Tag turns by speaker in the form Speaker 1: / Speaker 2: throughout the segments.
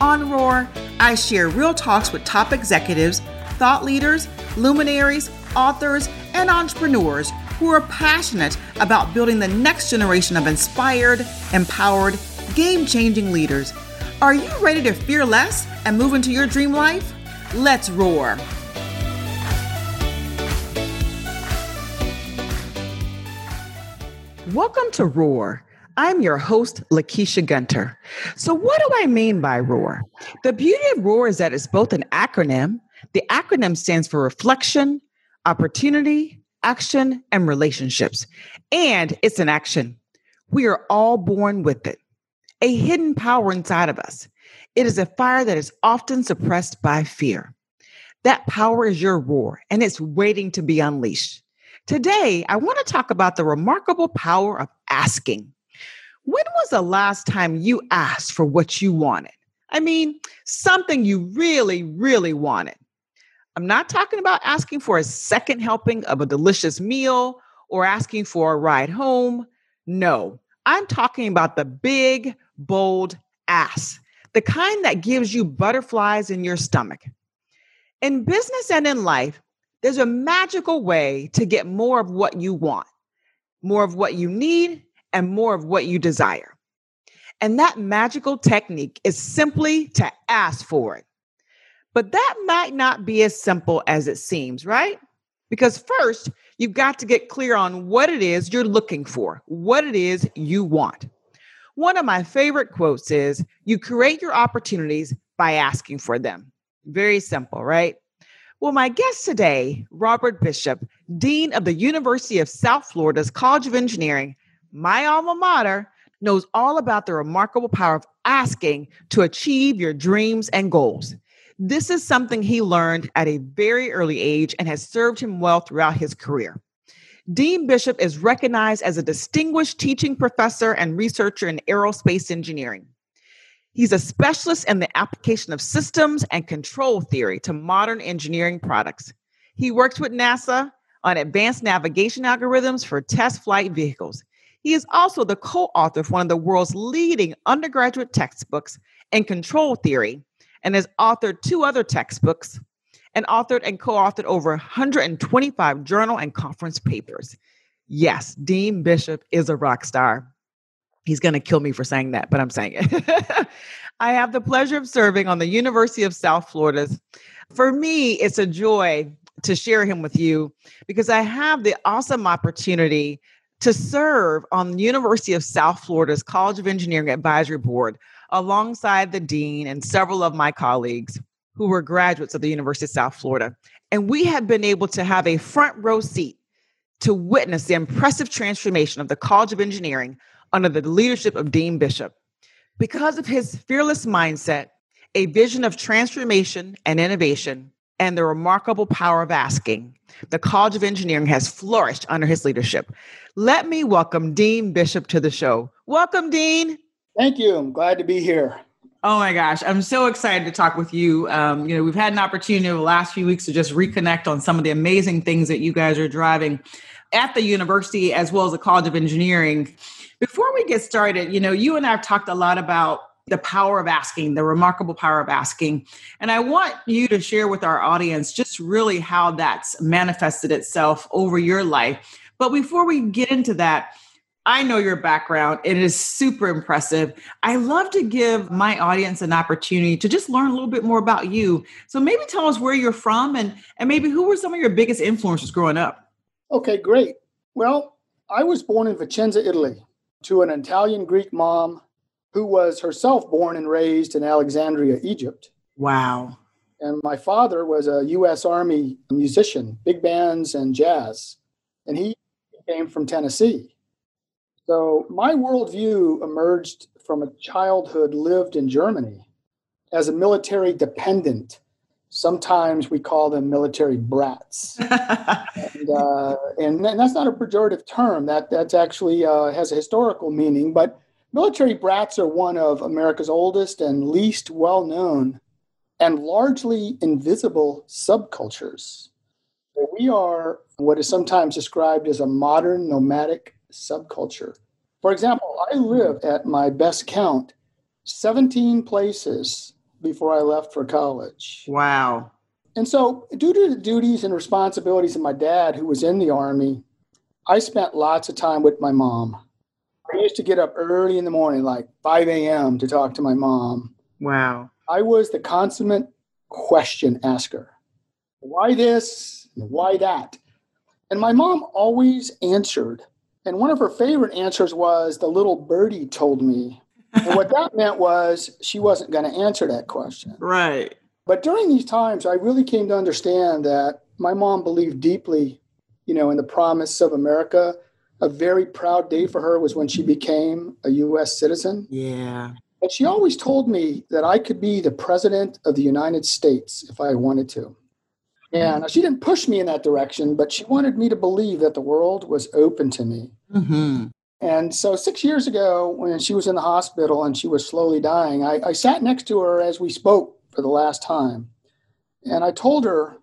Speaker 1: On Roar, I share real talks with top executives, thought leaders, luminaries, authors, and entrepreneurs who are passionate about building the next generation of inspired, empowered, game changing leaders. Are you ready to fear less and move into your dream life? Let's roar. Welcome to Roar. I'm your host, Lakeisha Gunter. So, what do I mean by ROAR? The beauty of ROAR is that it's both an acronym. The acronym stands for reflection, opportunity, action, and relationships. And it's an action. We are all born with it, a hidden power inside of us. It is a fire that is often suppressed by fear. That power is your roar, and it's waiting to be unleashed. Today, I want to talk about the remarkable power of asking. When was the last time you asked for what you wanted? I mean, something you really, really wanted. I'm not talking about asking for a second helping of a delicious meal or asking for a ride home. No, I'm talking about the big, bold ask, the kind that gives you butterflies in your stomach. In business and in life, there's a magical way to get more of what you want, more of what you need, and more of what you desire. And that magical technique is simply to ask for it. But that might not be as simple as it seems, right? Because first, you've got to get clear on what it is you're looking for, what it is you want. One of my favorite quotes is You create your opportunities by asking for them. Very simple, right? Well, my guest today, Robert Bishop, Dean of the University of South Florida's College of Engineering, my alma mater, knows all about the remarkable power of asking to achieve your dreams and goals. This is something he learned at a very early age and has served him well throughout his career. Dean Bishop is recognized as a distinguished teaching professor and researcher in aerospace engineering. He's a specialist in the application of systems and control theory to modern engineering products. He works with NASA on advanced navigation algorithms for test flight vehicles. He is also the co author of one of the world's leading undergraduate textbooks in control theory and has authored two other textbooks and authored and co authored over 125 journal and conference papers. Yes, Dean Bishop is a rock star. He's going to kill me for saying that, but I'm saying it. I have the pleasure of serving on the University of South Florida's. For me, it's a joy to share him with you because I have the awesome opportunity to serve on the University of South Florida's College of Engineering Advisory Board alongside the dean and several of my colleagues who were graduates of the University of South Florida. And we have been able to have a front row seat to witness the impressive transformation of the College of Engineering under the leadership of Dean Bishop. Because of his fearless mindset, a vision of transformation and innovation, and the remarkable power of asking, the College of Engineering has flourished under his leadership. Let me welcome Dean Bishop to the show. Welcome, Dean.
Speaker 2: Thank you. I'm glad to be here.
Speaker 1: Oh my gosh, I'm so excited to talk with you. Um, you know, we've had an opportunity over the last few weeks to just reconnect on some of the amazing things that you guys are driving at the university as well as the College of Engineering. Before we get started, you know, you and I have talked a lot about the power of asking, the remarkable power of asking. And I want you to share with our audience just really how that's manifested itself over your life. But before we get into that, I know your background. It is super impressive. I love to give my audience an opportunity to just learn a little bit more about you. So maybe tell us where you're from and, and maybe who were some of your biggest influences growing up?
Speaker 2: Okay, great. Well, I was born in Vicenza, Italy, to an Italian Greek mom who was herself born and raised in Alexandria, Egypt.
Speaker 1: Wow.
Speaker 2: And my father was a U.S. Army musician, big bands and jazz. And he came from Tennessee. So my worldview emerged from a childhood lived in Germany as a military dependent Sometimes we call them military brats, and, uh, and, that's not a pejorative term. That that's actually uh, has a historical meaning. But military brats are one of America's oldest and least well known and largely invisible subcultures. We are what is sometimes described as a modern nomadic subculture. For example, I lived at my best count 17 places before I left for college.
Speaker 1: Wow.
Speaker 2: And so, due to the duties and responsibilities of my dad, who was in the Army, I spent lots of time with my mom. I used to get up early in the morning, like 5 a.m., to talk to my mom.
Speaker 1: Wow.
Speaker 2: I was the consummate question asker. Why this? Why that? And my mom always answered. And one of her favorite answers was, The little birdie told me. and what that meant was she wasn't going to answer that question.
Speaker 1: Right.
Speaker 2: But during these times, I really came to understand that my mom believed deeply, you know, in the promise of America. A very proud day for her was when she became a U.S. citizen.
Speaker 1: Yeah.
Speaker 2: And she always told me that I could be the president of the United States if I wanted to. And she didn't push me in that direction, but she wanted me to believe that the world was open to me. Mm-hmm. And so, six years ago, when she was in the hospital and she was slowly dying, I, I sat next to her as we spoke for the last time. And I told her,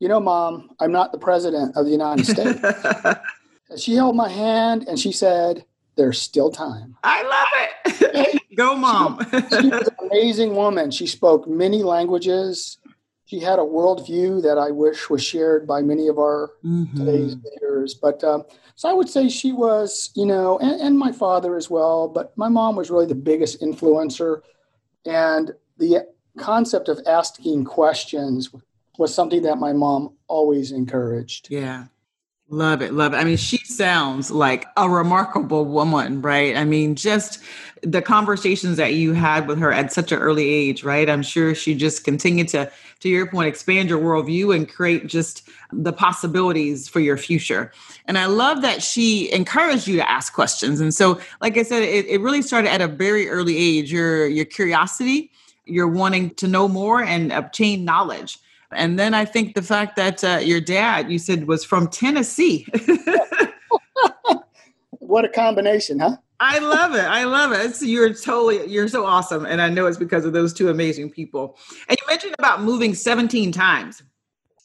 Speaker 2: You know, mom, I'm not the president of the United States. She held my hand and she said, There's still time.
Speaker 1: I love it. Go, mom.
Speaker 2: she, she was an amazing woman. She spoke many languages. She had a worldview that I wish was shared by many of our mm-hmm. today's leaders. But uh, so I would say she was, you know, and, and my father as well. But my mom was really the biggest influencer. And the concept of asking questions was something that my mom always encouraged.
Speaker 1: Yeah. Love it. Love it. I mean, she sounds like a remarkable woman, right? I mean, just the conversations that you had with her at such an early age, right? I'm sure she just continued to, to your point, expand your worldview and create just the possibilities for your future. And I love that she encouraged you to ask questions. And so, like I said, it, it really started at a very early age. Your your curiosity, you're wanting to know more and obtain knowledge. And then I think the fact that uh, your dad, you said, was from Tennessee.
Speaker 2: what a combination, huh?
Speaker 1: I love it. I love it. It's, you're totally, you're so awesome. And I know it's because of those two amazing people. And you mentioned about moving 17 times.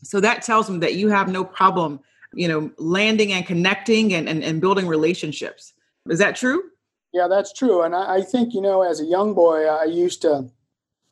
Speaker 1: So that tells me that you have no problem, you know, landing and connecting and, and, and building relationships. Is that true?
Speaker 2: Yeah, that's true. And I, I think, you know, as a young boy, I used to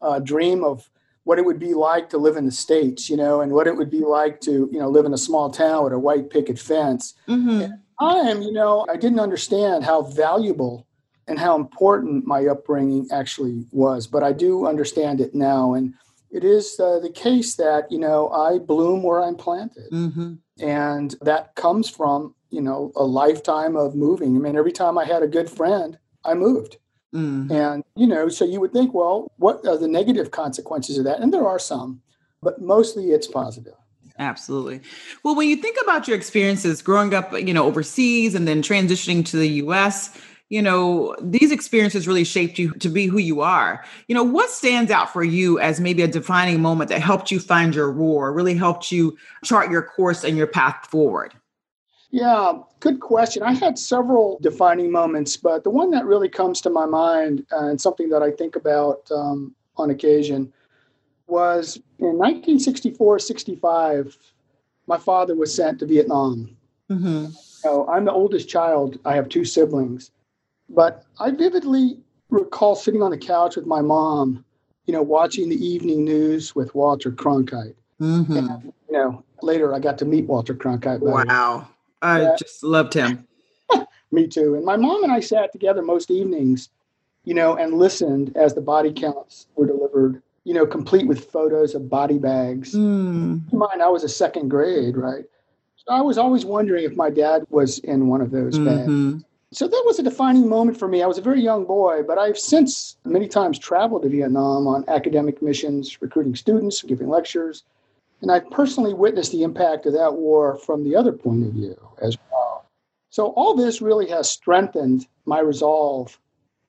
Speaker 2: uh, dream of what it would be like to live in the states, you know, and what it would be like to, you know, live in a small town with a white picket fence. Mm-hmm. Time, you know, I didn't understand how valuable and how important my upbringing actually was, but I do understand it now. And it is uh, the case that you know I bloom where I'm planted, mm-hmm. and that comes from you know a lifetime of moving. I mean, every time I had a good friend, I moved. Mm. And, you know, so you would think, well, what are the negative consequences of that? And there are some, but mostly it's positive.
Speaker 1: Absolutely. Well, when you think about your experiences growing up, you know, overseas and then transitioning to the US, you know, these experiences really shaped you to be who you are. You know, what stands out for you as maybe a defining moment that helped you find your roar, really helped you chart your course and your path forward?
Speaker 2: Yeah, good question. I had several defining moments, but the one that really comes to my mind uh, and something that I think about um, on occasion was in 1964 65, my father was sent to Vietnam. Mm-hmm. So I'm the oldest child. I have two siblings. But I vividly recall sitting on the couch with my mom, you know, watching the evening news with Walter Cronkite. Mm-hmm. And, you know, later I got to meet Walter Cronkite.
Speaker 1: Wow. I yeah. just loved him.
Speaker 2: Me too. And my mom and I sat together most evenings, you know, and listened as the body counts were delivered, you know, complete with photos of body bags. Mm. Mine, I was a second grade, right? So I was always wondering if my dad was in one of those mm-hmm. bags. So that was a defining moment for me. I was a very young boy, but I've since many times traveled to Vietnam on academic missions, recruiting students, giving lectures. And I've personally witnessed the impact of that war from the other point of view as well. So all this really has strengthened my resolve,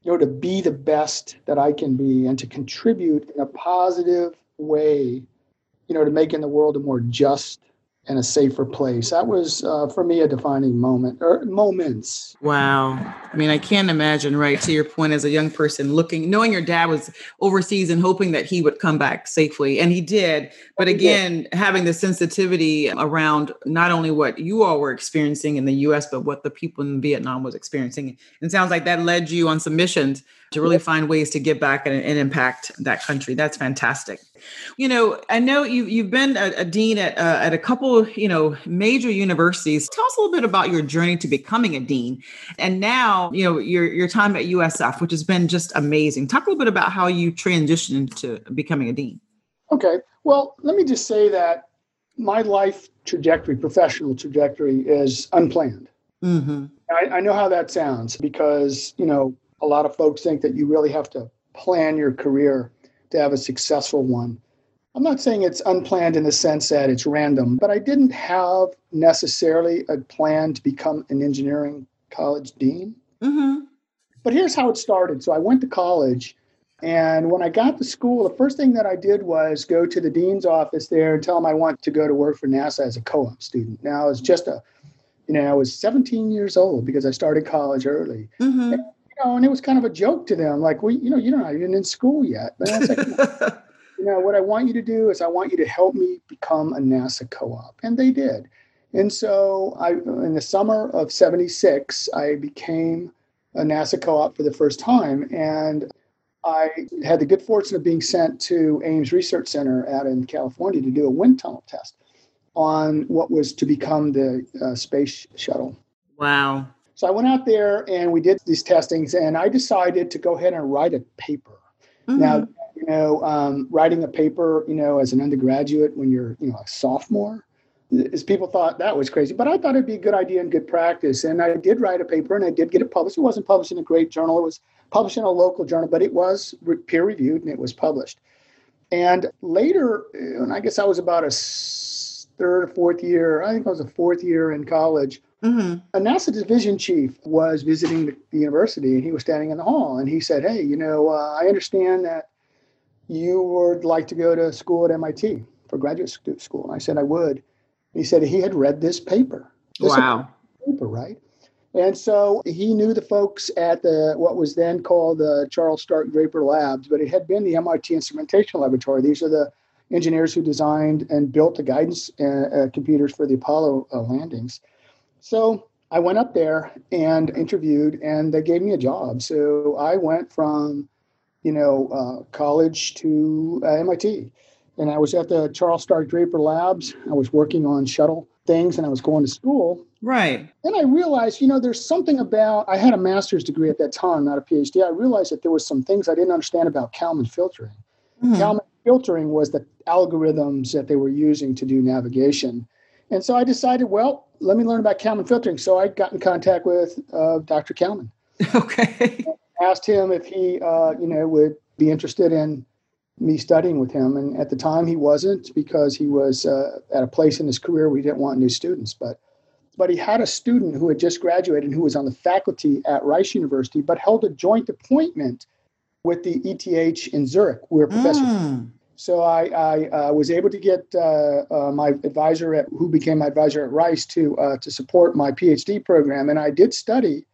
Speaker 2: you know, to be the best that I can be and to contribute in a positive way you know, to making the world a more just and a safer place. That was uh, for me a defining moment or moments.
Speaker 1: Wow. I mean, I can't imagine, right? To your point, as a young person looking, knowing your dad was overseas and hoping that he would come back safely. And he did. But again, having the sensitivity around not only what you all were experiencing in the US, but what the people in Vietnam was experiencing. And sounds like that led you on some missions to really find ways to give back and, and impact that country. That's fantastic. You know, I know you you've been a, a dean at uh, at a couple, you know, major universities. Tell us a little bit about your journey to becoming a dean, and now you know your your time at USF, which has been just amazing. Talk a little bit about how you transitioned to becoming a dean.
Speaker 2: Okay, well, let me just say that my life trajectory, professional trajectory, is unplanned. Mm-hmm. I, I know how that sounds because you know a lot of folks think that you really have to plan your career to have a successful one. I'm not saying it's unplanned in the sense that it's random, but I didn't have necessarily a plan to become an engineering college dean. Mm-hmm. But here's how it started. So I went to college, and when I got to school, the first thing that I did was go to the dean's office there and tell him I want to go to work for NASA as a co op student. Now, I was just a, you know, I was 17 years old because I started college early. Mm-hmm know, and it was kind of a joke to them, like, well, you know, you're not even in school yet. But I was like, you know, what I want you to do is I want you to help me become a NASA co-op, and they did. And so, I in the summer of '76, I became a NASA co-op for the first time, and I had the good fortune of being sent to Ames Research Center out in California to do a wind tunnel test on what was to become the uh, space shuttle.
Speaker 1: Wow.
Speaker 2: So I went out there and we did these testings, and I decided to go ahead and write a paper. Mm-hmm. Now, you know, um, writing a paper, you know, as an undergraduate when you're, you know, a sophomore, as people thought that was crazy, but I thought it'd be a good idea and good practice. And I did write a paper, and I did get it published. It wasn't published in a great journal; it was published in a local journal, but it was peer reviewed and it was published. And later, and I guess I was about a third or fourth year. I think I was a fourth year in college Mm-hmm. A NASA division chief was visiting the, the, university and he was standing in the hall and he said, Hey, you know, uh, I understand that you would like to go to school at MIT for graduate school. And I said, I would. He said he had read this paper. This
Speaker 1: wow.
Speaker 2: Paper, right? And so he knew the folks at the what was then called the Charles Stark Draper Labs, but it had been the MIT Instrumentation Laboratory. These are the engineers who designed and built the guidance uh, uh, computers for the Apollo uh, landings. So I went up there and interviewed, and they gave me a job. So I went from, you know, uh, college to uh, MIT, and I was at the Charles Stark Draper Labs. I was working on shuttle things, and I was going to school.
Speaker 1: Right.
Speaker 2: And I realized, you know, there's something about. I had a master's degree at that time, not a PhD. I realized that there was some things I didn't understand about Kalman filtering. Mm-hmm. Kalman filtering was the algorithms that they were using to do navigation. And so I decided, well, let me learn about Kalman filtering. So I got in contact with uh, Dr. Kalman.
Speaker 1: Okay.
Speaker 2: Asked him if he, uh, you know, would be interested in me studying with him. And at the time, he wasn't because he was uh, at a place in his career where he didn't want new students. But but he had a student who had just graduated and who was on the faculty at Rice University, but held a joint appointment with the ETH in Zurich, where Professor mm. So I, I uh, was able to get uh, uh, my advisor at who became my advisor at Rice to uh, to support my PhD program, and I did study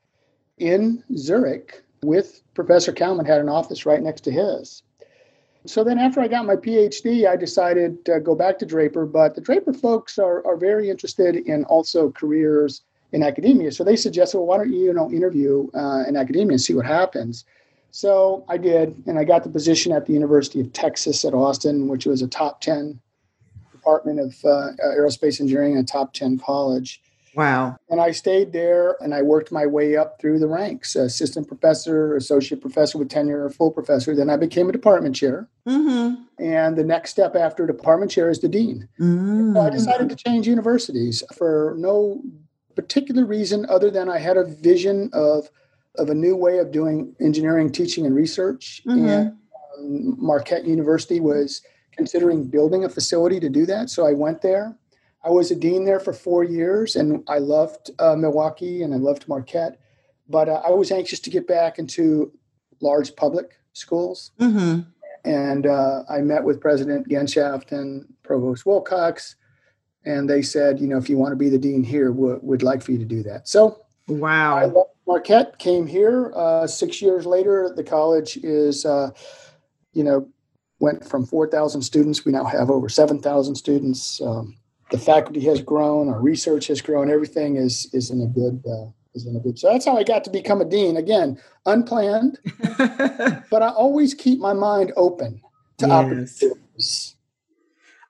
Speaker 2: in Zurich with Professor Kalman. Had an office right next to his. So then, after I got my PhD, I decided to go back to Draper. But the Draper folks are are very interested in also careers in academia. So they suggested, well, why don't you, you know interview uh, in academia and see what happens. So I did, and I got the position at the University of Texas at Austin, which was a top 10 department of uh, aerospace engineering, a top 10 college.
Speaker 1: Wow.
Speaker 2: And I stayed there and I worked my way up through the ranks assistant professor, associate professor with tenure, full professor. Then I became a department chair. Mm-hmm. And the next step after department chair is the dean. Mm-hmm. So I decided to change universities for no particular reason other than I had a vision of of a new way of doing engineering teaching and research. Mm-hmm. And um, Marquette University was considering building a facility to do that. So I went there. I was a dean there for four years, and I loved uh, Milwaukee and I loved Marquette. But uh, I was anxious to get back into large public schools. Mm-hmm. and uh, I met with President Genshaft and Provost Wilcox, and they said, you know, if you want to be the dean here, we would like for you to do that. So,
Speaker 1: wow.
Speaker 2: Marquette came here. Uh, six years later, the college is, uh, you know, went from 4,000 students. We now have over 7,000 students. Um, the faculty has grown, our research has grown. Everything is is in a good uh, is in a good. So that's how I got to become a dean. Again, unplanned, but I always keep my mind open to yes. opportunities.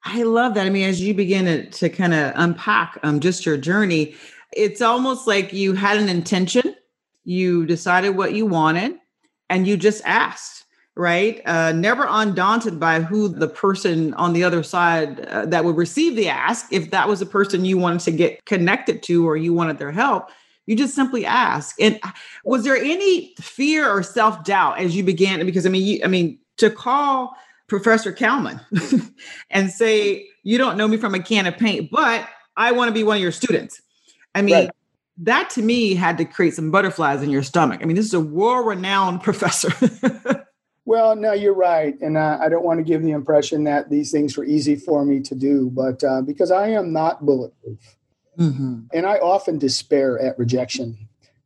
Speaker 1: I love that. I mean, as you begin to, to kind of unpack um, just your journey, it's almost like you had an intention, you decided what you wanted, and you just asked right? Uh, never undaunted by who the person on the other side uh, that would receive the ask, if that was a person you wanted to get connected to or you wanted their help, you just simply ask. And uh, was there any fear or self doubt as you began? Because I mean, you, I mean, to call Professor Kalman and say you don't know me from a can of paint, but I want to be one of your students. I mean. Right. That to me had to create some butterflies in your stomach. I mean, this is a world renowned professor.
Speaker 2: Well, no, you're right. And uh, I don't want to give the impression that these things were easy for me to do, but uh, because I am not bulletproof. Mm-hmm. And I often despair at rejection.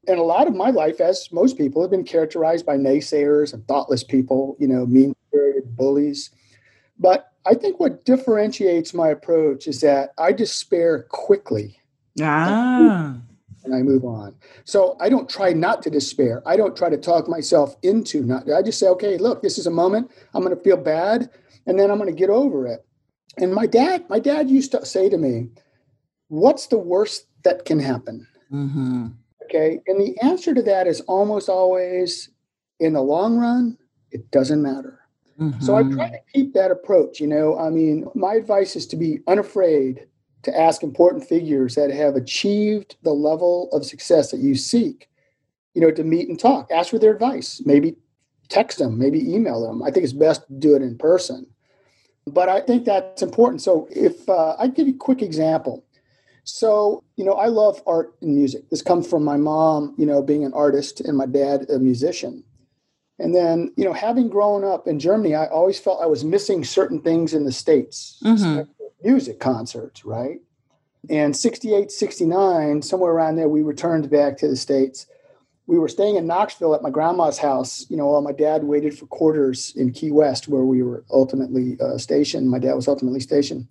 Speaker 2: And a lot of my life, as most people, have been characterized by naysayers and thoughtless people, you know, mean spirited bullies. But I think what differentiates my approach is that I despair quickly.
Speaker 1: Ah
Speaker 2: and I move on. So I don't try not to despair. I don't try to talk myself into not. I just say, okay, look, this is a moment. I'm going to feel bad, and then I'm going to get over it. And my dad, my dad used to say to me, "What's the worst that can happen?" Mm-hmm. Okay, and the answer to that is almost always, in the long run, it doesn't matter. Mm-hmm. So I try mm-hmm. to keep that approach. You know, I mean, my advice is to be unafraid to ask important figures that have achieved the level of success that you seek, you know, to meet and talk. Ask for their advice. Maybe text them, maybe email them. I think it's best to do it in person. But I think that's important. So if uh, I give you a quick example. So, you know, I love art and music. This comes from my mom, you know, being an artist and my dad a musician. And then, you know, having grown up in Germany, I always felt I was missing certain things in the States. Mm-hmm music concerts, right? And 68, 69, somewhere around there, we returned back to the States. We were staying in Knoxville at my grandma's house, you know, while my dad waited for quarters in Key West, where we were ultimately uh, stationed. My dad was ultimately stationed.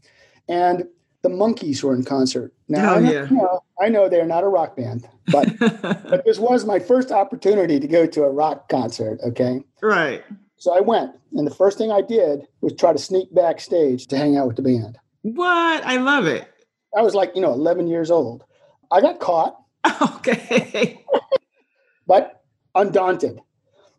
Speaker 2: And the Monkees were in concert. Now, oh, I, know, yeah. you know, I know they're not a rock band, but, but this was my first opportunity to go to a rock concert, okay?
Speaker 1: Right.
Speaker 2: So I went, and the first thing I did was try to sneak backstage to hang out with the band.
Speaker 1: What? I love it.
Speaker 2: I was like, you know, 11 years old. I got caught.
Speaker 1: Okay.
Speaker 2: but undaunted.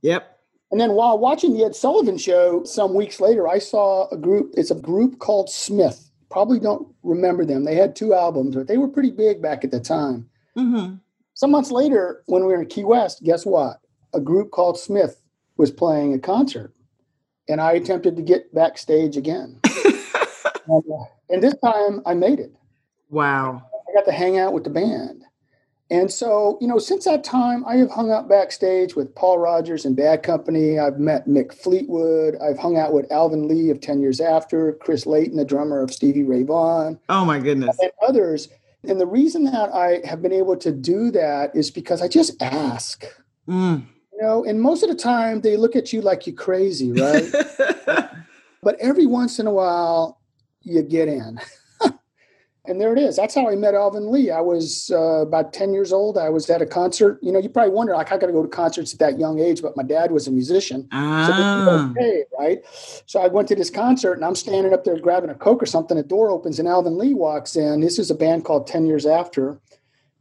Speaker 1: Yep.
Speaker 2: And then while watching the Ed Sullivan show some weeks later, I saw a group. It's a group called Smith. Probably don't remember them. They had two albums, but they were pretty big back at the time. Mm-hmm. Some months later, when we were in Key West, guess what? A group called Smith was playing a concert. And I attempted to get backstage again. and, uh, and this time I made it.
Speaker 1: Wow.
Speaker 2: I got to hang out with the band. And so, you know, since that time, I have hung out backstage with Paul Rodgers and Bad Company. I've met Mick Fleetwood. I've hung out with Alvin Lee of 10 Years After, Chris Layton, the drummer of Stevie Ray Vaughan.
Speaker 1: Oh, my goodness.
Speaker 2: And others. And the reason that I have been able to do that is because I just ask. Mm. You know, and most of the time they look at you like you're crazy, right? but every once in a while, you get in. and there it is. That's how I met Alvin Lee. I was uh, about 10 years old. I was at a concert. You know, you probably wonder, like, I got to go to concerts at that young age, but my dad was a musician. Ah. So okay, right? So I went to this concert and I'm standing up there grabbing a Coke or something. A door opens and Alvin Lee walks in. This is a band called 10 Years After.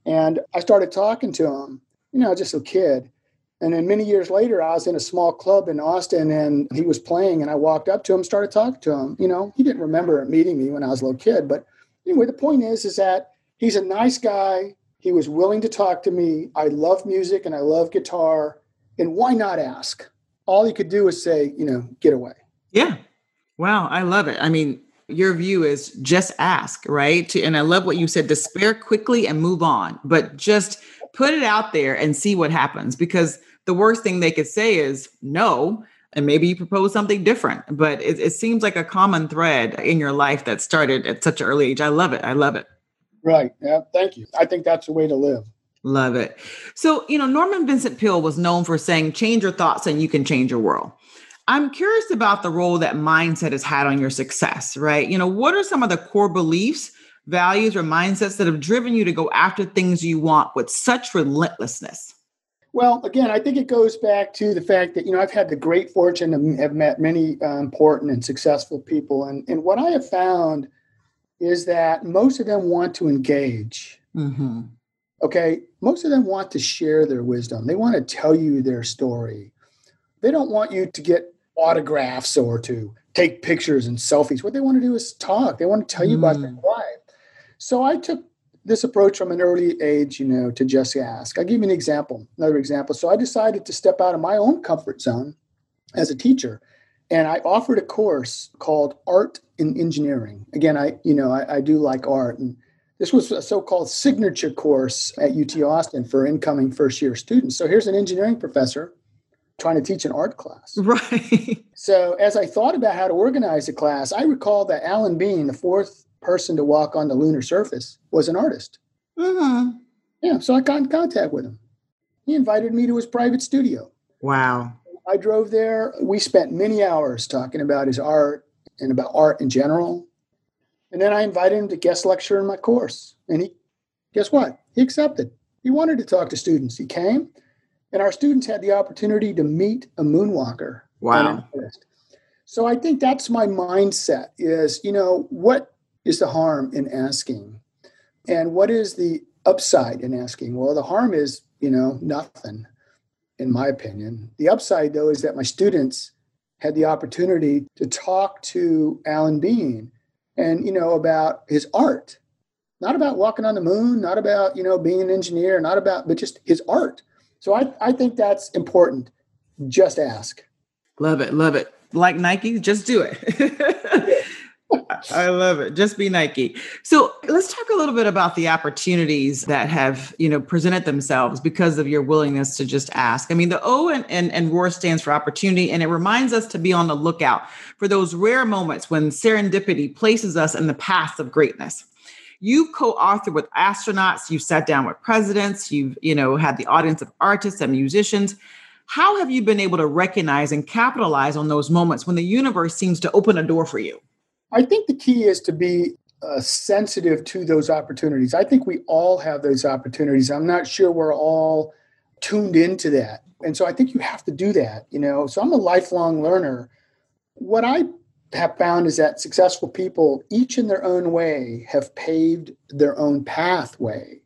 Speaker 2: And I started talking to him, you know, just a kid. And then many years later, I was in a small club in Austin and he was playing and I walked up to him, started talking to him. You know, he didn't remember meeting me when I was a little kid. But anyway, the point is, is that he's a nice guy. He was willing to talk to me. I love music and I love guitar. And why not ask? All he could do was say, you know, get away.
Speaker 1: Yeah. Wow. I love it. I mean, your view is just ask, right? And I love what you said despair quickly and move on, but just put it out there and see what happens because the worst thing they could say is no and maybe you propose something different but it, it, seems like a common thread in your life that started at such an early age. I love it. I love it.
Speaker 2: Right. Yeah. Thank you. I think that's the way to live.
Speaker 1: Love it. So you know norman vincent peale was known for saying change your thoughts and you can change your world. I'm curious about the role that mindset has had on your success right? You know what are some of the core beliefs values or mindsets that have driven you to go after things you want with such relentlessness
Speaker 2: well, again, I think it goes back to the fact that you know I've had the great fortune of have met many uh, important and successful people, and and what I have found is that most of them want to engage. Mm-hmm. Okay, most of them want to share their wisdom. They want to tell you their story. They don't want you to get autographs or to take pictures and selfies. What they want to do is talk. They want to tell you mm. about their mm. life. So I took this approach from an early age, you know, to just ask. I'll give you an example, another example. So I decided to step out of my own comfort zone as a teacher. And I offered a course called Art in Engineering. Again, I, you know, I, I do like art. And this was a so-called signature course at UT Austin for incoming first year students. So here's an engineering professor trying to teach an art class.
Speaker 1: Right.
Speaker 2: So as I thought about how to organize a class, I recall that Alan Bean, the fourth person to walk on the lunar surface was an artist. Mm-hmm. Yeah, so I got in contact with him. He invited me to his private studio.
Speaker 1: Wow.
Speaker 2: I drove there. We spent many hours talking about his art and about art in general. And then I invited him to guest lecture in my course. And he, guess what? He accepted. He wanted to talk to students. He came, and our students had the opportunity to meet a moonwalker.
Speaker 1: Wow.
Speaker 2: So I think that's my mindset is, you know, what is the harm in asking? And what is the upside in asking? Well, the harm is, you know, nothing, in my opinion. The upside, though, is that my students had the opportunity to talk to Alan Bean and, you know, about his art, not about walking on the moon, not about, you know, being an engineer, not about, but just his art. So I, I think that's important. Just ask.
Speaker 1: Love it. Love it. Like Nike, just do it. I love it. Just be Nike. So let's talk a little bit about the opportunities that have, you know, presented themselves because of your willingness to just ask. I mean, the O and, and, and ROAR stands for opportunity, and it reminds us to be on the lookout for those rare moments when serendipity places us in the path of greatness. You've co-authored with astronauts, you've sat down with presidents, you've, you know, had the audience of artists and musicians. How have you been able to recognize and capitalize on those moments when the universe seems to open a door for you?
Speaker 2: I think the key is to be uh, sensitive to those opportunities. I think we all have those opportunities. I'm not sure we're all tuned into that. And so I think you have to do that, you know. So I'm a lifelong learner. What I have found is that successful people, each in their own way, have paved their own pathway,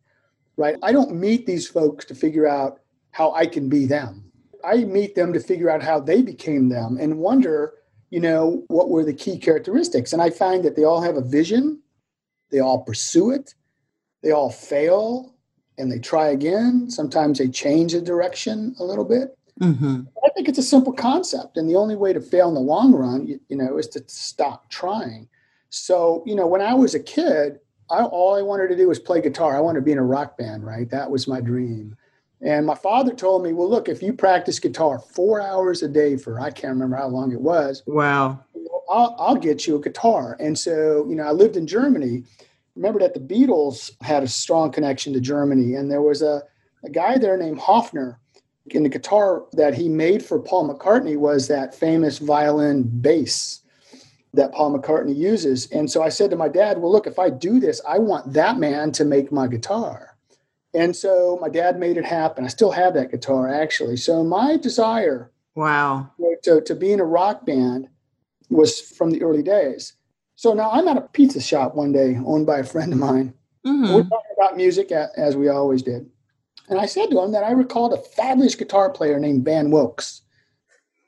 Speaker 2: right? I don't meet these folks to figure out how I can be them. I meet them to figure out how they became them and wonder you know, what were the key characteristics? And I find that they all have a vision, they all pursue it, they all fail, and they try again. Sometimes they change the direction a little bit. Mm-hmm. I think it's a simple concept, and the only way to fail in the long run, you, you know, is to stop trying. So, you know, when I was a kid, I, all I wanted to do was play guitar. I wanted to be in a rock band, right? That was my dream. And my father told me, well, look, if you practice guitar four hours a day for, I can't remember how long it was.
Speaker 1: Wow.
Speaker 2: I'll, I'll get you a guitar. And so, you know, I lived in Germany. Remember that the Beatles had a strong connection to Germany. And there was a, a guy there named Hofner. And the guitar that he made for Paul McCartney was that famous violin bass that Paul McCartney uses. And so I said to my dad, well, look, if I do this, I want that man to make my guitar. And so my dad made it happen. I still have that guitar actually. So my desire
Speaker 1: wow
Speaker 2: to, to be in a rock band was from the early days. So now I'm at a pizza shop one day owned by a friend of mine. Mm-hmm. We're talking about music as we always did. And I said to him that I recalled a fabulous guitar player named Van Wilks.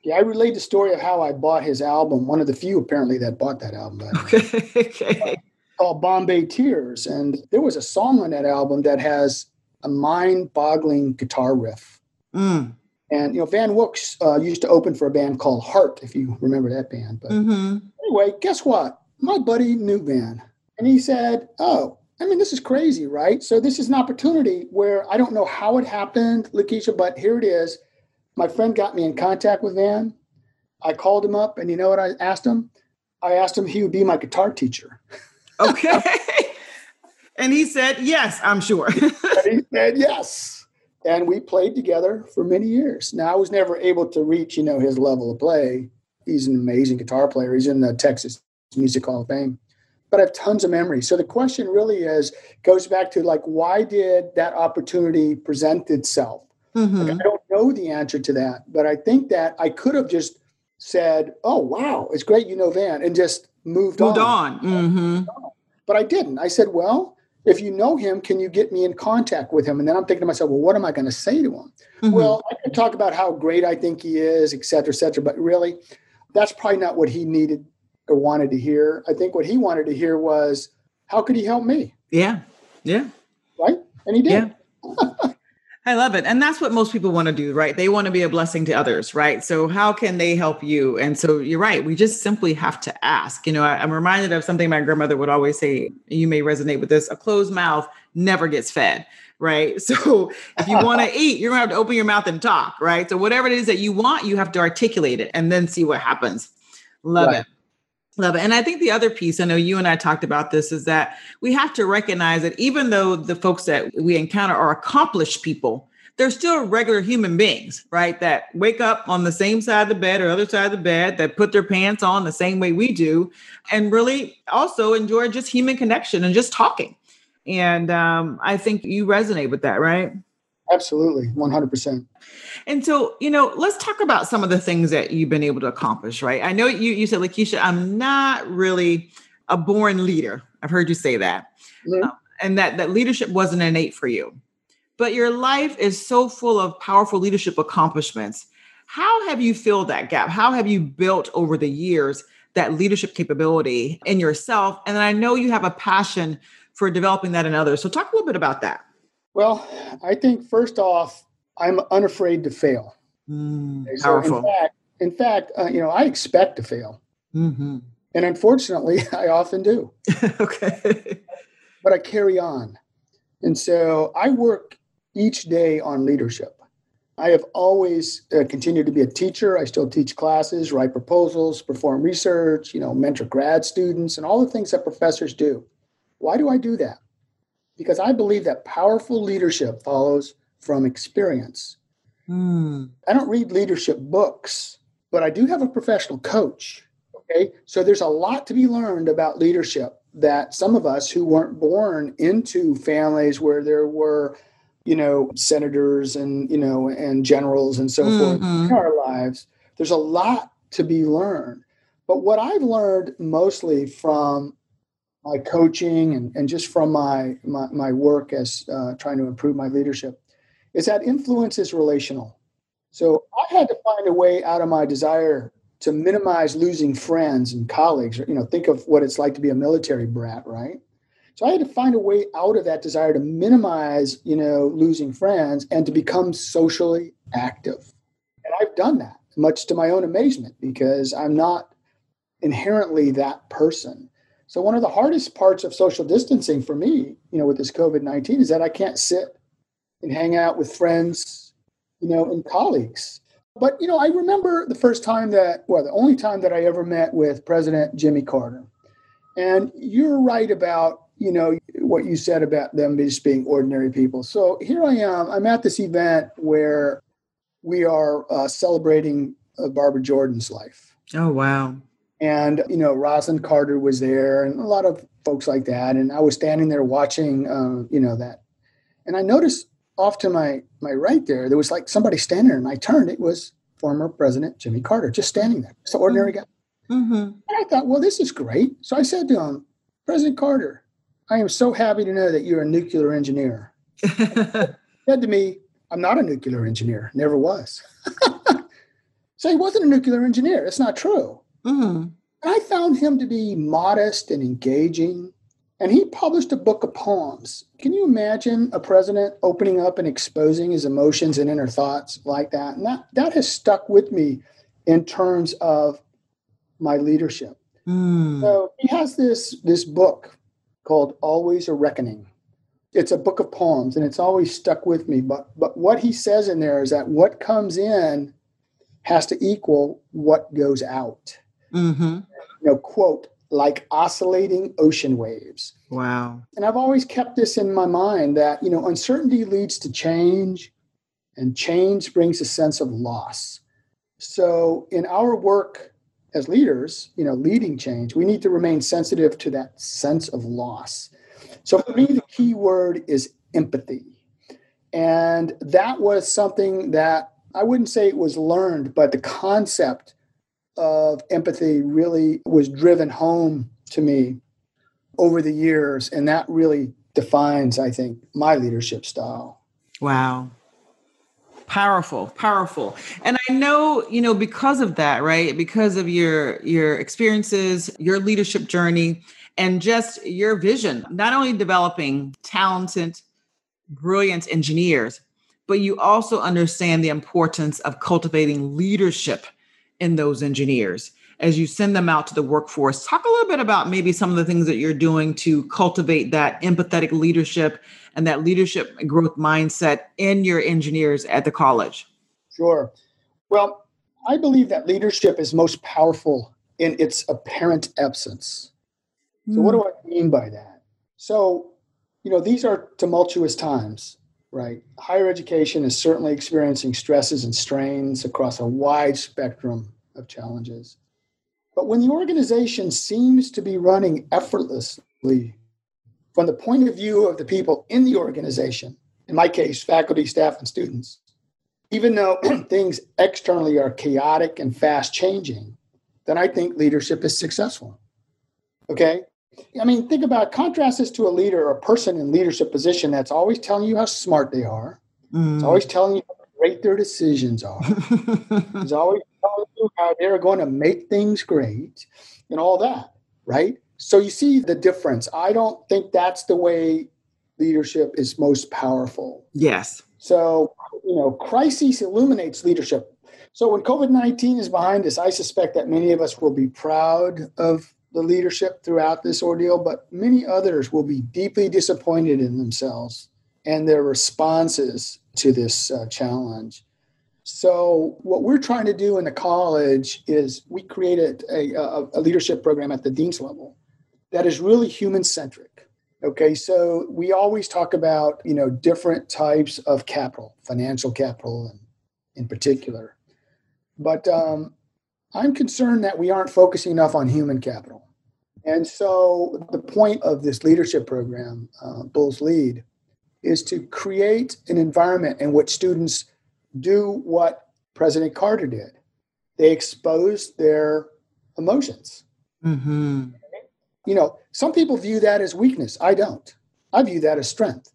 Speaker 2: Yeah, I relayed the story of how I bought his album, one of the few apparently that bought that album. Okay. okay. Called Bombay Tears. And there was a song on that album that has a mind-boggling guitar riff. Mm. And you know, Van Wilks uh, used to open for a band called Heart, if you remember that band. But mm-hmm. anyway, guess what? My buddy knew Van, and he said, "Oh, I mean, this is crazy, right? So this is an opportunity where I don't know how it happened, Lakeisha, but here it is. My friend got me in contact with Van, I called him up, and you know what I asked him? I asked him he would be my guitar teacher.
Speaker 1: Okay. and he said, Yes, I'm sure.
Speaker 2: he said, Yes. And we played together for many years. Now, I was never able to reach, you know, his level of play. He's an amazing guitar player. He's in the Texas Music Hall of Fame. But I have tons of memories. So the question really is goes back to like, why did that opportunity present itself? Mm-hmm. Like, I don't know the answer to that, but I think that I could have just said, "Oh, wow, it's great you know Van," and just moved,
Speaker 1: moved on. on. Mm-hmm.
Speaker 2: But I didn't. I said, "Well, if you know him, can you get me in contact with him?" And then I'm thinking to myself, "Well, what am I going to say to him?" Mm-hmm. Well, I can talk about how great I think he is, et cetera, et cetera. But really, that's probably not what he needed or wanted to hear. I think what he wanted to hear was, "How could he help me?"
Speaker 1: Yeah, yeah,
Speaker 2: right. And he did.
Speaker 1: Yeah. I love it. And that's what most people want to do, right? They want to be a blessing to others, right? So, how can they help you? And so, you're right. We just simply have to ask. You know, I, am reminded of something my grandmother would always say. You may resonate with this a closed mouth never gets fed, right? So, if you want to eat, you're going to have to open your mouth and talk, right? So, whatever it is that you want, you have to articulate it and then see what happens. Love right. it. Love it. And I think the other piece, I know you and I talked about this, is that we have to recognize that even though the folks that we encounter are accomplished people, they're still regular human beings, right? That wake up on the same side of the bed or other side of the bed, that put their pants on the same way we do, and really also enjoy just human connection and just talking. And um, I think you resonate with that, right?
Speaker 2: Absolutely, 100%.
Speaker 1: And so, you know, let's talk about some of the things that you've been able to accomplish, right? I know you you said, Lakeisha, I'm not really a born leader. I've heard you say that. Mm-hmm. Um, and that that leadership wasn't innate for you. But your life is so full of powerful leadership accomplishments. How have you filled that gap? How have you built over the years that leadership capability in yourself? And then I know you have a passion for developing that in others. So talk a little bit about that.
Speaker 2: Well, I think first off, I'm unafraid to fail.
Speaker 1: Mm, so powerful.
Speaker 2: In fact, in fact uh, you know, I expect to fail. Mm-hmm. And unfortunately, I often do.
Speaker 1: okay.
Speaker 2: But I carry on. And so I work each day on leadership. I have always uh, continued to be a teacher. I still teach classes, write proposals, perform research, you know, mentor grad students, and all the things that professors do. Why do I do that? Because I believe that powerful leadership follows from experience. Mm. I don't read leadership books, but I do have a professional coach. Okay. So there's a lot to be learned about leadership that some of us who weren't born into families where there were you know senators and you know and generals and so mm-hmm. forth in our lives there's a lot to be learned but what i've learned mostly from my coaching and, and just from my my, my work as uh, trying to improve my leadership is that influence is relational so i had to find a way out of my desire to minimize losing friends and colleagues you know think of what it's like to be a military brat right so I had to find a way out of that desire to minimize, you know, losing friends and to become socially active. And I've done that, much to my own amazement, because I'm not inherently that person. So one of the hardest parts of social distancing for me, you know, with this COVID-19 is that I can't sit and hang out with friends, you know, and colleagues. But, you know, I remember the first time that, well, the only time that I ever met with President Jimmy Carter. And you're right about you know what you said about them just being ordinary people. So here I am. I'm at this event where we are uh, celebrating uh, Barbara Jordan's life.
Speaker 1: Oh wow!
Speaker 2: And you know, Rosalynn Carter was there, and a lot of folks like that. And I was standing there watching, uh, you know, that. And I noticed off to my my right there, there was like somebody standing there, and I turned. It was former President Jimmy Carter, just standing there, just an ordinary mm-hmm. guy. Mm-hmm. And I thought, well, this is great. So I said to him, President Carter, I am so happy to know that you're a nuclear engineer. said to me, I'm not a nuclear engineer, never was. so he wasn't a nuclear engineer. It's not true. Mm-hmm. I found him to be modest and engaging. And he published a book of poems. Can you imagine a president opening up and exposing his emotions and inner thoughts like that? And that, that has stuck with me in terms of my leadership. Mm. So he has this, this book called Always a Reckoning. It's a book of poems and it's always stuck with me. But but what he says in there is that what comes in has to equal what goes out.
Speaker 1: Mm-hmm.
Speaker 2: You know, quote, like oscillating ocean waves.
Speaker 1: Wow.
Speaker 2: And I've always kept this in my mind that, you know, uncertainty leads to change and change brings a sense of loss. So in our work as leaders, you know, leading change, we need to remain sensitive to that sense of loss. So for me, the key word is empathy. And that was something that I wouldn't say it was learned, but the concept of empathy really was driven home to me over the years. And that really defines, I think, my leadership style.
Speaker 1: Wow. Powerful, powerful. And I know, you know, because of that, right? Because of your your experiences, your leadership journey, and just your vision, not only developing talented, brilliant engineers, but you also understand the importance of cultivating leadership in those engineers as you send them out to the workforce. Talk a little bit about maybe some of the things that you're doing to cultivate that empathetic leadership and that leadership growth mindset in your engineers at the college.
Speaker 2: Sure. Well, I believe that leadership is most powerful in its apparent absence. So, what hmm. do I mean by that? So, you know, these are tumultuous times, right? Higher education is certainly experiencing stresses and strains across a wide spectrum of challenges. But when the organization seems to be running effortlessly from the point of view of the people in the organization, in my case, faculty, staff, and students, even though things externally are chaotic and fast changing, then I think leadership is successful. Okay? I mean, think about contrast this to a leader or a person in leadership position that's always telling you how smart they are. Mm. It's always telling you how great their decisions are. it's always telling you how they're going to make things great and all that, right? So you see the difference. I don't think that's the way leadership is most powerful.
Speaker 1: Yes.
Speaker 2: So, you know, crisis illuminates leadership. So when COVID 19 is behind us, I suspect that many of us will be proud of the leadership throughout this ordeal, but many others will be deeply disappointed in themselves and their responses to this uh, challenge. So, what we're trying to do in the college is we created a, a, a leadership program at the dean's level that is really human centric. Okay, so we always talk about you know different types of capital, financial capital, and in particular, but um, I'm concerned that we aren't focusing enough on human capital. And so the point of this leadership program, uh, Bulls Lead, is to create an environment in which students do what President Carter did. They expose their emotions.
Speaker 1: Mm-hmm.
Speaker 2: You know, some people view that as weakness. I don't. I view that as strength.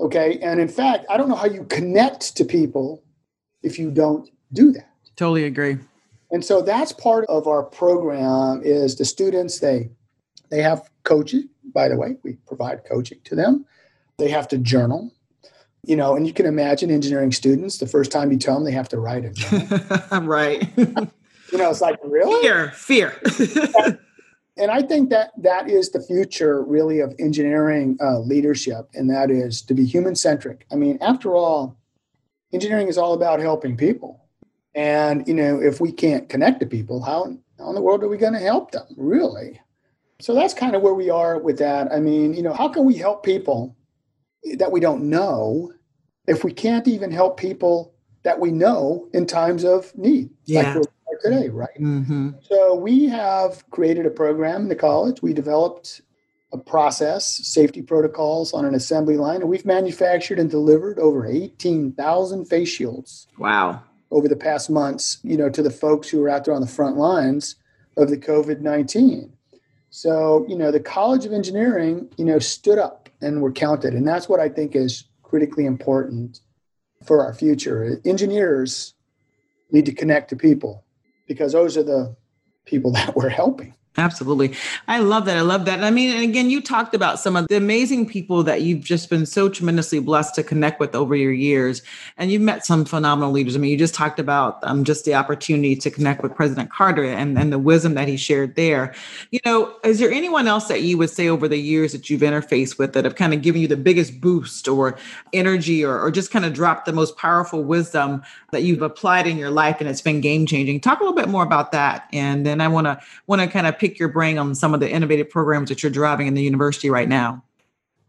Speaker 2: Okay. And in fact, I don't know how you connect to people if you don't do that.
Speaker 1: Totally agree.
Speaker 2: And so that's part of our program is the students they they have coaching by the way. We provide coaching to them. They have to journal. You know and you can imagine engineering students the first time you tell them they have to write
Speaker 1: it right.
Speaker 2: You know it's like really?
Speaker 1: Fear fear.
Speaker 2: And i think that that is the future really of engineering uh, leadership and that is to be human centric i mean after all engineering is all about helping people and, you know, if we can't connect to people, how, how in the world are we going to help them, really? So that's kind of where we are with that. I mean, you know, how can we help people that we don't know if we can't even help people that we know in times of need,
Speaker 1: yeah. like
Speaker 2: today, right?
Speaker 1: Mm-hmm.
Speaker 2: So we have created a program in the college. We developed a process, safety protocols on an assembly line, and we've manufactured and delivered over 18,000 face shields.
Speaker 1: Wow
Speaker 2: over the past months, you know, to the folks who are out there on the front lines of the COVID 19. So, you know, the College of Engineering, you know, stood up and were counted. And that's what I think is critically important for our future. Engineers need to connect to people because those are the people that we're helping.
Speaker 1: Absolutely. I love that. I love that. I mean, and again, you talked about some of the amazing people that you've just been so tremendously blessed to connect with over your years. And you've met some phenomenal leaders. I mean, you just talked about um, just the opportunity to connect with President Carter and, and the wisdom that he shared there. You know, is there anyone else that you would say over the years that you've interfaced with that have kind of given you the biggest boost or energy or, or just kind of dropped the most powerful wisdom that you've applied in your life and it's been game changing? Talk a little bit more about that. And then I want to want to kind of pick pick your brain on some of the innovative programs that you're driving in the university right now?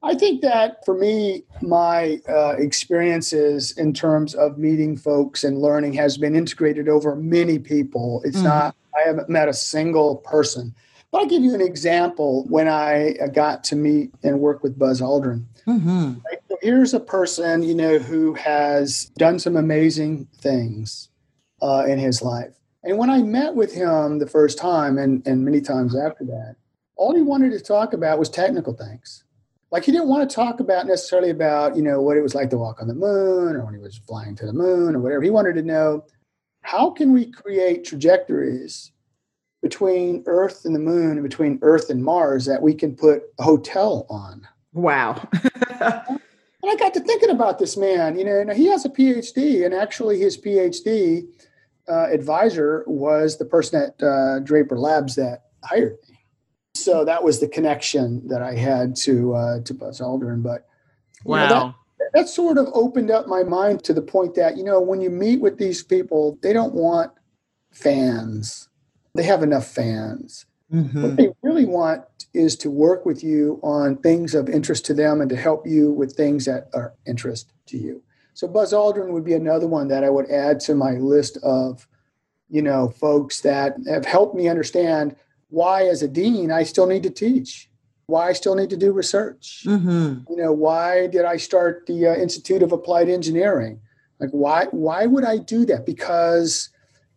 Speaker 2: I think that for me, my uh, experiences in terms of meeting folks and learning has been integrated over many people. It's mm-hmm. not, I haven't met a single person. But I'll give you an example when I uh, got to meet and work with Buzz Aldrin. Mm-hmm. Right? So here's a person, you know, who has done some amazing things uh, in his life. And when I met with him the first time and, and many times after that, all he wanted to talk about was technical things. Like he didn't want to talk about necessarily about, you know, what it was like to walk on the moon or when he was flying to the moon or whatever. He wanted to know how can we create trajectories between Earth and the moon and between Earth and Mars that we can put a hotel on.
Speaker 1: Wow.
Speaker 2: and I got to thinking about this man, you know, he has a PhD, and actually his PhD uh, advisor was the person at uh, Draper Labs that hired me. So that was the connection that I had to uh, to Buzz Aldrin. But
Speaker 1: wow.
Speaker 2: Know, that, that sort of opened up my mind to the point that you know when you meet with these people, they don't want fans. They have enough fans. Mm-hmm. What they really want is to work with you on things of interest to them and to help you with things that are interest to you. So Buzz Aldrin would be another one that I would add to my list of, you know, folks that have helped me understand why, as a dean, I still need to teach, why I still need to do research. Mm-hmm. You know, why did I start the uh, Institute of Applied Engineering? Like, why? Why would I do that? Because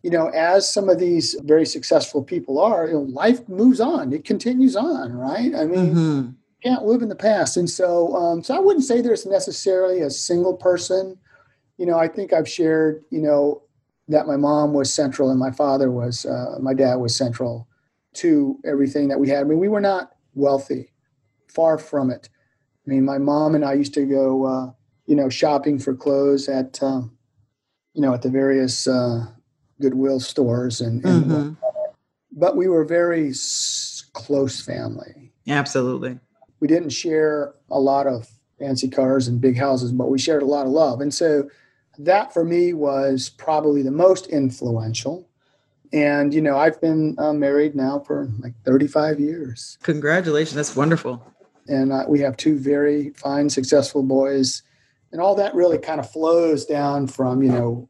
Speaker 2: you know, as some of these very successful people are, you know, life moves on. It continues on, right? I mean, mm-hmm can't live in the past. And so, um, so I wouldn't say there's necessarily a single person. You know, I think I've shared, you know, that my mom was central and my father was, uh, my dad was central to everything that we had. I mean, we were not wealthy, far from it. I mean, my mom and I used to go, uh, you know, shopping for clothes at, um, you know, at the various uh, Goodwill stores, and, and mm-hmm. but we were very s- close family.
Speaker 1: Absolutely
Speaker 2: we didn't share a lot of fancy cars and big houses, but we shared a lot of love. And so that for me was probably the most influential. And, you know, I've been uh, married now for like 35 years.
Speaker 1: Congratulations. That's wonderful.
Speaker 2: And uh, we have two very fine, successful boys. And all that really kind of flows down from, you know,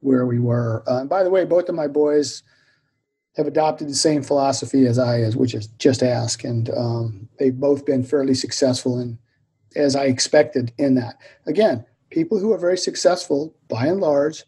Speaker 2: where we were. Uh, and by the way, both of my boys have adopted the same philosophy as I as which is just ask, and um, they've both been fairly successful and as I expected in that. Again, people who are very successful, by and large,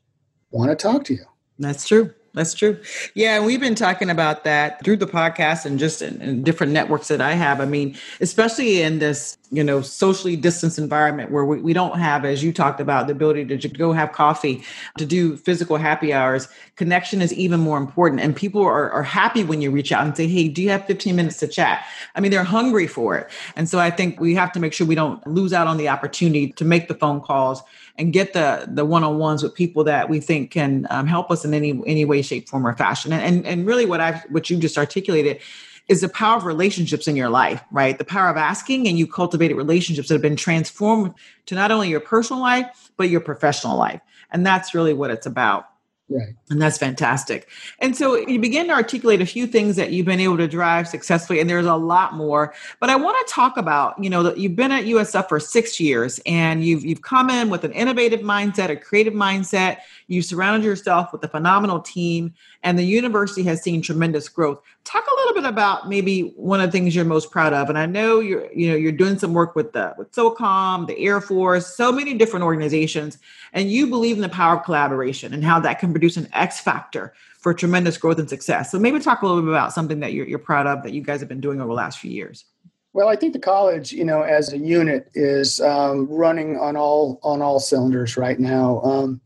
Speaker 2: want to talk to you.
Speaker 1: That's true. That's true. Yeah, And we've been talking about that through the podcast and just in, in, different networks that I have. I mean, especially in this, you know, socially distanced environment where we, we don't have, as you talked about, the ability to go have coffee, to do physical happy hours. Connection is even more important. And people are, are happy when you reach out and say, hey, do you have 15 minutes to chat? I mean, they're hungry for it. And so I think we have to make sure we don't lose out on the opportunity to make the phone calls and get the the one-on-ones with people that we think can um, help us in any any way shape form or fashion and, and and really what I've what you just articulated is the power of relationships in your life right the power of asking and you cultivated relationships that have been transformed to not only your personal life but your professional life and that's really what it's about
Speaker 2: Right.
Speaker 1: And that's fantastic. And so you begin to articulate a few things that you've been able to drive successfully, and there's a lot more. But I want to talk about, you know, that you've been at USF for six years and you've you've come in with an innovative mindset, a creative mindset. You've surrounded yourself with a phenomenal team, and the university has seen tremendous growth. Talk a little bit about maybe one of the things you're most proud of. And I know you're, you know, you're doing some work with the with SOCOM, the Air Force, so many different organizations, and you believe in the power of collaboration and how that can produce an X factor for tremendous growth and success. So maybe talk a little bit about something that you're, you're proud of that you guys have been doing over the last few years.
Speaker 2: Well, I think the college, you know, as a unit, is um, running on all on all cylinders right now. Um,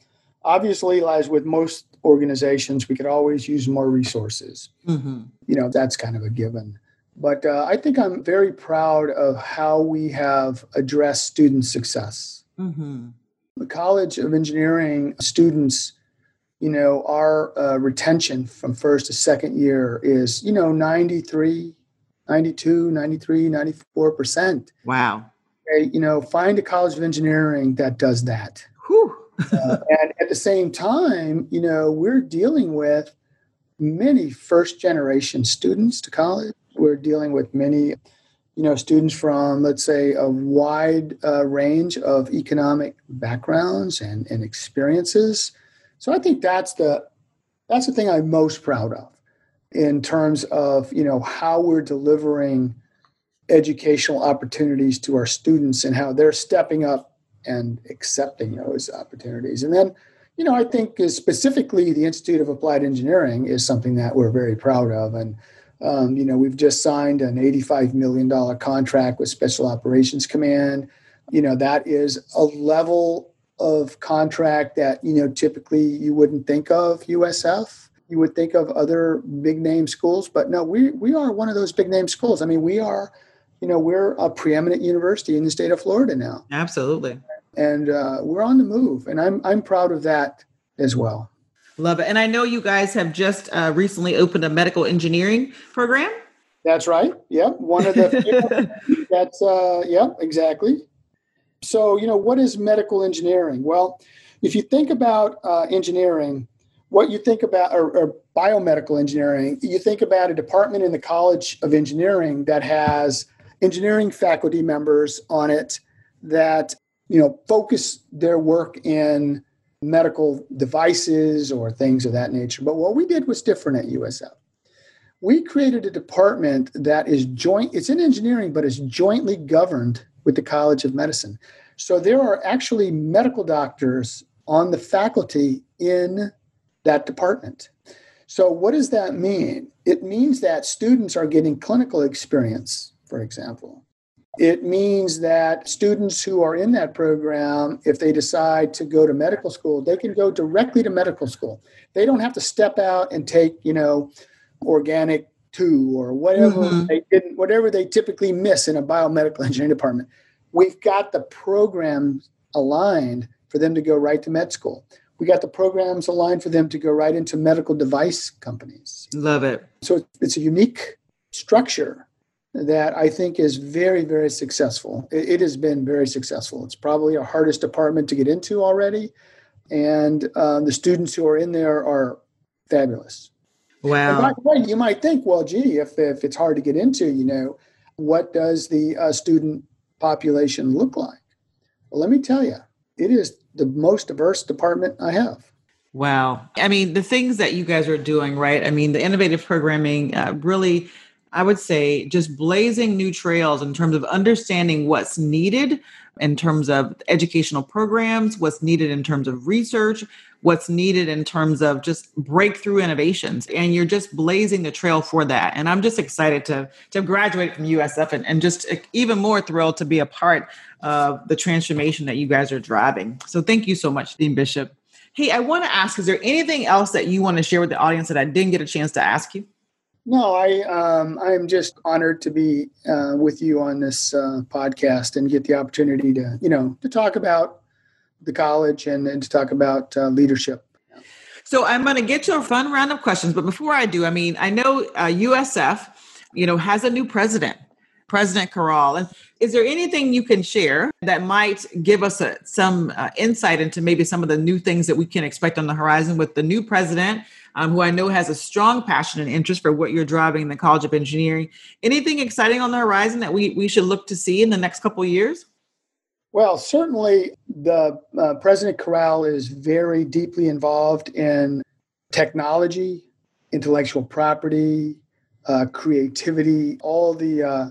Speaker 2: Obviously, as with most organizations, we could always use more resources. Mm-hmm. You know, that's kind of a given. But uh, I think I'm very proud of how we have addressed student success. Mm-hmm. The College of Engineering students, you know, our uh, retention from first to second year is, you know, 93, 92, 93, 94%.
Speaker 1: Wow.
Speaker 2: Okay, you know, find a College of Engineering that does that. Uh, and at the same time, you know, we're dealing with many first generation students to college. We're dealing with many, you know, students from, let's say, a wide uh, range of economic backgrounds and, and experiences. So I think that's the that's the thing I'm most proud of in terms of you know how we're delivering educational opportunities to our students and how they're stepping up and accepting those opportunities. And then, you know, I think specifically the Institute of Applied Engineering is something that we're very proud of. And, um, you know, we've just signed an $85 million contract with Special Operations Command. You know, that is a level of contract that, you know, typically you wouldn't think of USF. You would think of other big name schools, but no, we, we are one of those big name schools. I mean, we are, you know, we're a preeminent university in the state of Florida now.
Speaker 1: Absolutely
Speaker 2: and uh, we're on the move, and I'm I'm proud of that as well.
Speaker 1: Love it, and I know you guys have just uh, recently opened a medical engineering program.
Speaker 2: That's right. Yep, one of the that's uh, yep exactly. So you know what is medical engineering? Well, if you think about uh, engineering, what you think about or, or biomedical engineering, you think about a department in the College of Engineering that has engineering faculty members on it that you know, focus their work in medical devices or things of that nature. But what we did was different at USF. We created a department that is joint, it's in engineering, but it's jointly governed with the College of Medicine. So there are actually medical doctors on the faculty in that department. So, what does that mean? It means that students are getting clinical experience, for example. It means that students who are in that program, if they decide to go to medical school, they can go directly to medical school. They don't have to step out and take, you know, organic two or whatever mm-hmm. they didn't, whatever they typically miss in a biomedical engineering department. We've got the programs aligned for them to go right to med school. We got the programs aligned for them to go right into medical device companies.
Speaker 1: Love it.
Speaker 2: So it's a unique structure that I think is very, very successful. It, it, has been very successful. It's probably our hardest department to get into already. And um, the students who are in there are fabulous.
Speaker 1: Wow.
Speaker 2: way, you might think, well, gee, if, if it's hard to get into, you know, what does the uh, student population look like? Well, let me tell you, it is the most diverse department I have.
Speaker 1: Wow. I mean, the things that you guys are doing, right? I mean, the innovative programming uh, really I would say just blazing new trails in terms of understanding what's needed in terms of educational programs, what's needed in terms of research, what's needed in terms of just breakthrough innovations. And you're just blazing the trail for that. And I'm just excited to, to graduate from USF and, and just even more thrilled to be a part of the transformation that you guys are driving. So thank you so much, Dean Bishop. Hey, I want to ask, is there anything else that you want to share with the audience that I didn't get a chance to ask you?
Speaker 2: No, I um, I'm just honored to be uh, with you on this uh, podcast and get the opportunity to you know to talk about the college and, and to talk about uh, leadership.
Speaker 1: So I'm going to get to a fun round of questions, but before I do, I mean I know USF, uh, you know, has a new president, President Currall, and is there anything you can share that might give us a, some uh, insight into maybe some of the new things that we can expect on the horizon with the new president? Um, who I know has a strong passion and interest for what you're driving in the College of Engineering. Anything exciting on the horizon that we, we should look to see in the next couple years?
Speaker 2: Well, certainly the uh, President Currall is very deeply involved in technology, intellectual property, uh, creativity, all the uh,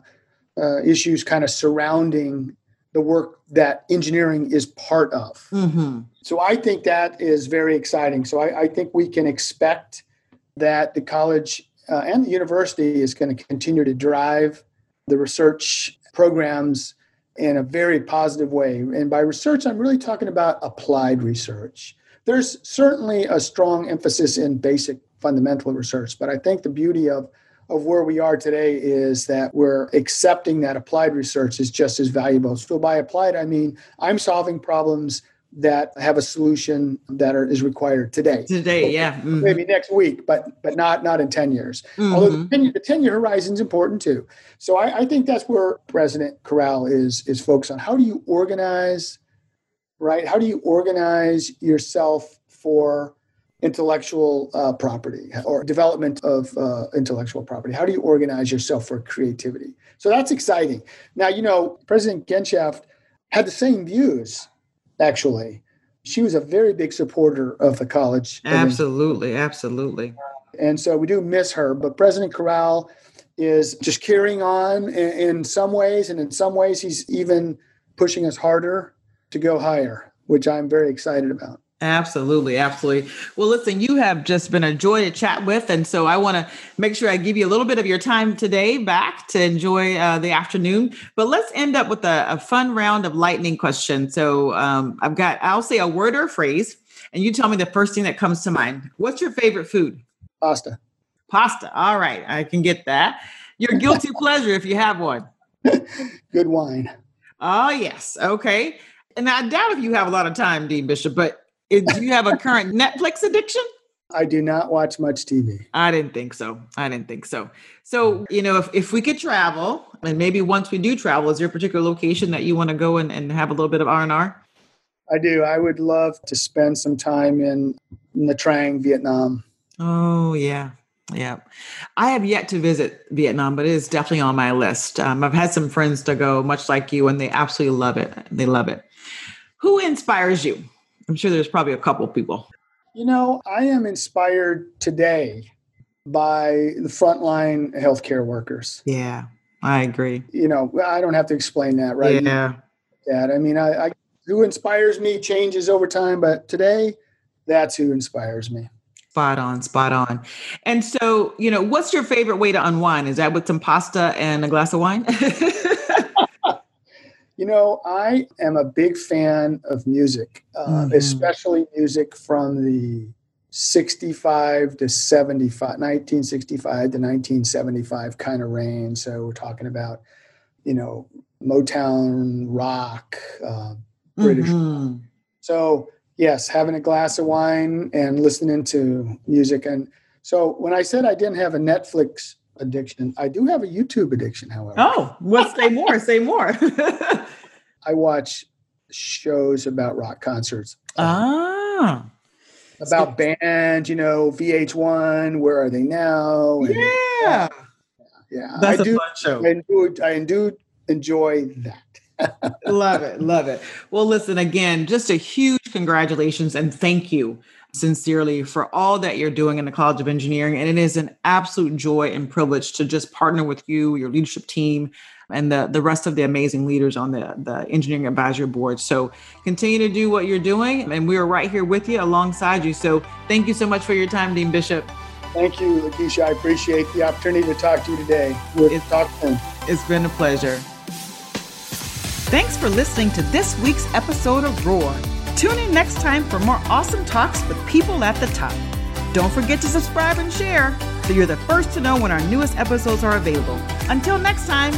Speaker 2: uh issues kind of surrounding the work that engineering is part of. Mm-hmm. So I think that is very exciting. So I, I think we can expect that the college uh, and the university is going to continue to drive the research programs in a very positive way. And by research, I'm really talking about applied research. there's certainly a strong emphasis in basic fundamental research, but I think the beauty of of where we are today is that we're accepting that applied research is just as valuable. So by applied, I mean I'm solving problems that have a solution that are, is required today.
Speaker 1: Today, yeah, mm-hmm.
Speaker 2: maybe next week, but but not not in ten years. Mm-hmm. Although the 10, year, the 10 year horizon is important too. So I, I think that's where President Currall is is focused on. How do you organize, right? How do you organize yourself for intellectual uh, property or development of uh, intellectual property? How do you organize yourself for creativity? So that's exciting. Now, you know, President Genshaft had the same views, actually. She was a very big supporter of the college.
Speaker 1: Absolutely, absolutely.
Speaker 2: And so we do miss her, but President Currall is just carrying on in, in some ways, and in some ways, he's even pushing us harder to go higher, which I'm very excited about.
Speaker 1: Absolutely, absolutely. Well, listen, you have just been a joy to chat with, and so I want to make sure I give you a little bit of your time today back to enjoy uh, the afternoon. But let's end up with a, a fun round of lightning questions. So um, I've got, I'll say a word or a phrase, and you tell me the first thing that comes to mind. What's your favorite food?
Speaker 2: Pasta.
Speaker 1: Pasta. All right, I can get that. Your guilty pleasure, if you have one.
Speaker 2: Good wine.
Speaker 1: Oh yes, okay. And I doubt if you have a lot of time, Dean Bishop, but do you have a current Netflix addiction?
Speaker 2: I do not watch much TV.
Speaker 1: I didn't think so. I didn't think so. So, you know, if, if we could travel, and maybe once we do travel, is there a particular location that you want to go and, and have a little bit of R&R?
Speaker 2: I do. I would love to spend some time in Nha Trang, Vietnam.
Speaker 1: Oh, yeah. Yeah. I have yet to visit Vietnam, but it is definitely on my list. Um, I've had some friends to go, much like you, and they absolutely love it. They love it. Who inspires you? I'm sure there's probably a couple people.
Speaker 2: You know, I am inspired today by the frontline healthcare workers.
Speaker 1: Yeah, I agree.
Speaker 2: You know, I don't have to explain that, right?
Speaker 1: Yeah.
Speaker 2: That I mean, I, I who inspires me changes over time, but today, that's who inspires me.
Speaker 1: Spot on, spot on. And so, you know, what's your favorite way to unwind? Is that with some pasta and a glass of wine?
Speaker 2: You know, I am a big fan of music, uh, mm-hmm. especially music from the 65 to 75, 1965 to 1975 kind of range. So we're talking about, you know, Motown, rock, uh, British. Mm-hmm. So, yes, having a glass of wine and listening to music. And so when I said I didn't have a Netflix addiction. I do have a YouTube addiction, however.
Speaker 1: Oh, well, say more. say more.
Speaker 2: I watch shows about rock concerts.
Speaker 1: Ah.
Speaker 2: About so, bands, you know, VH1, where are they now?
Speaker 1: And, yeah.
Speaker 2: Yeah.
Speaker 1: That's
Speaker 2: I
Speaker 1: a
Speaker 2: do,
Speaker 1: fun show.
Speaker 2: I do, I do enjoy that.
Speaker 1: love it. Love it. Well, listen, again, just a huge congratulations and thank you sincerely for all that you're doing in the College of Engineering. And it is an absolute joy and privilege to just partner with you, your leadership team, and the, the rest of the amazing leaders on the, the Engineering Advisory Board. So continue to do what you're doing. And we are right here with you alongside you. So thank you so much for your time, Dean Bishop.
Speaker 2: Thank you, Lakeisha. I appreciate the opportunity to talk to you today. We'll it's, talk soon.
Speaker 1: It's been a pleasure. Thanks for listening to this week's episode of Roar. Tune in next time for more awesome talks with people at the top. Don't forget to subscribe and share so you're the first to know when our newest episodes are available. Until next time,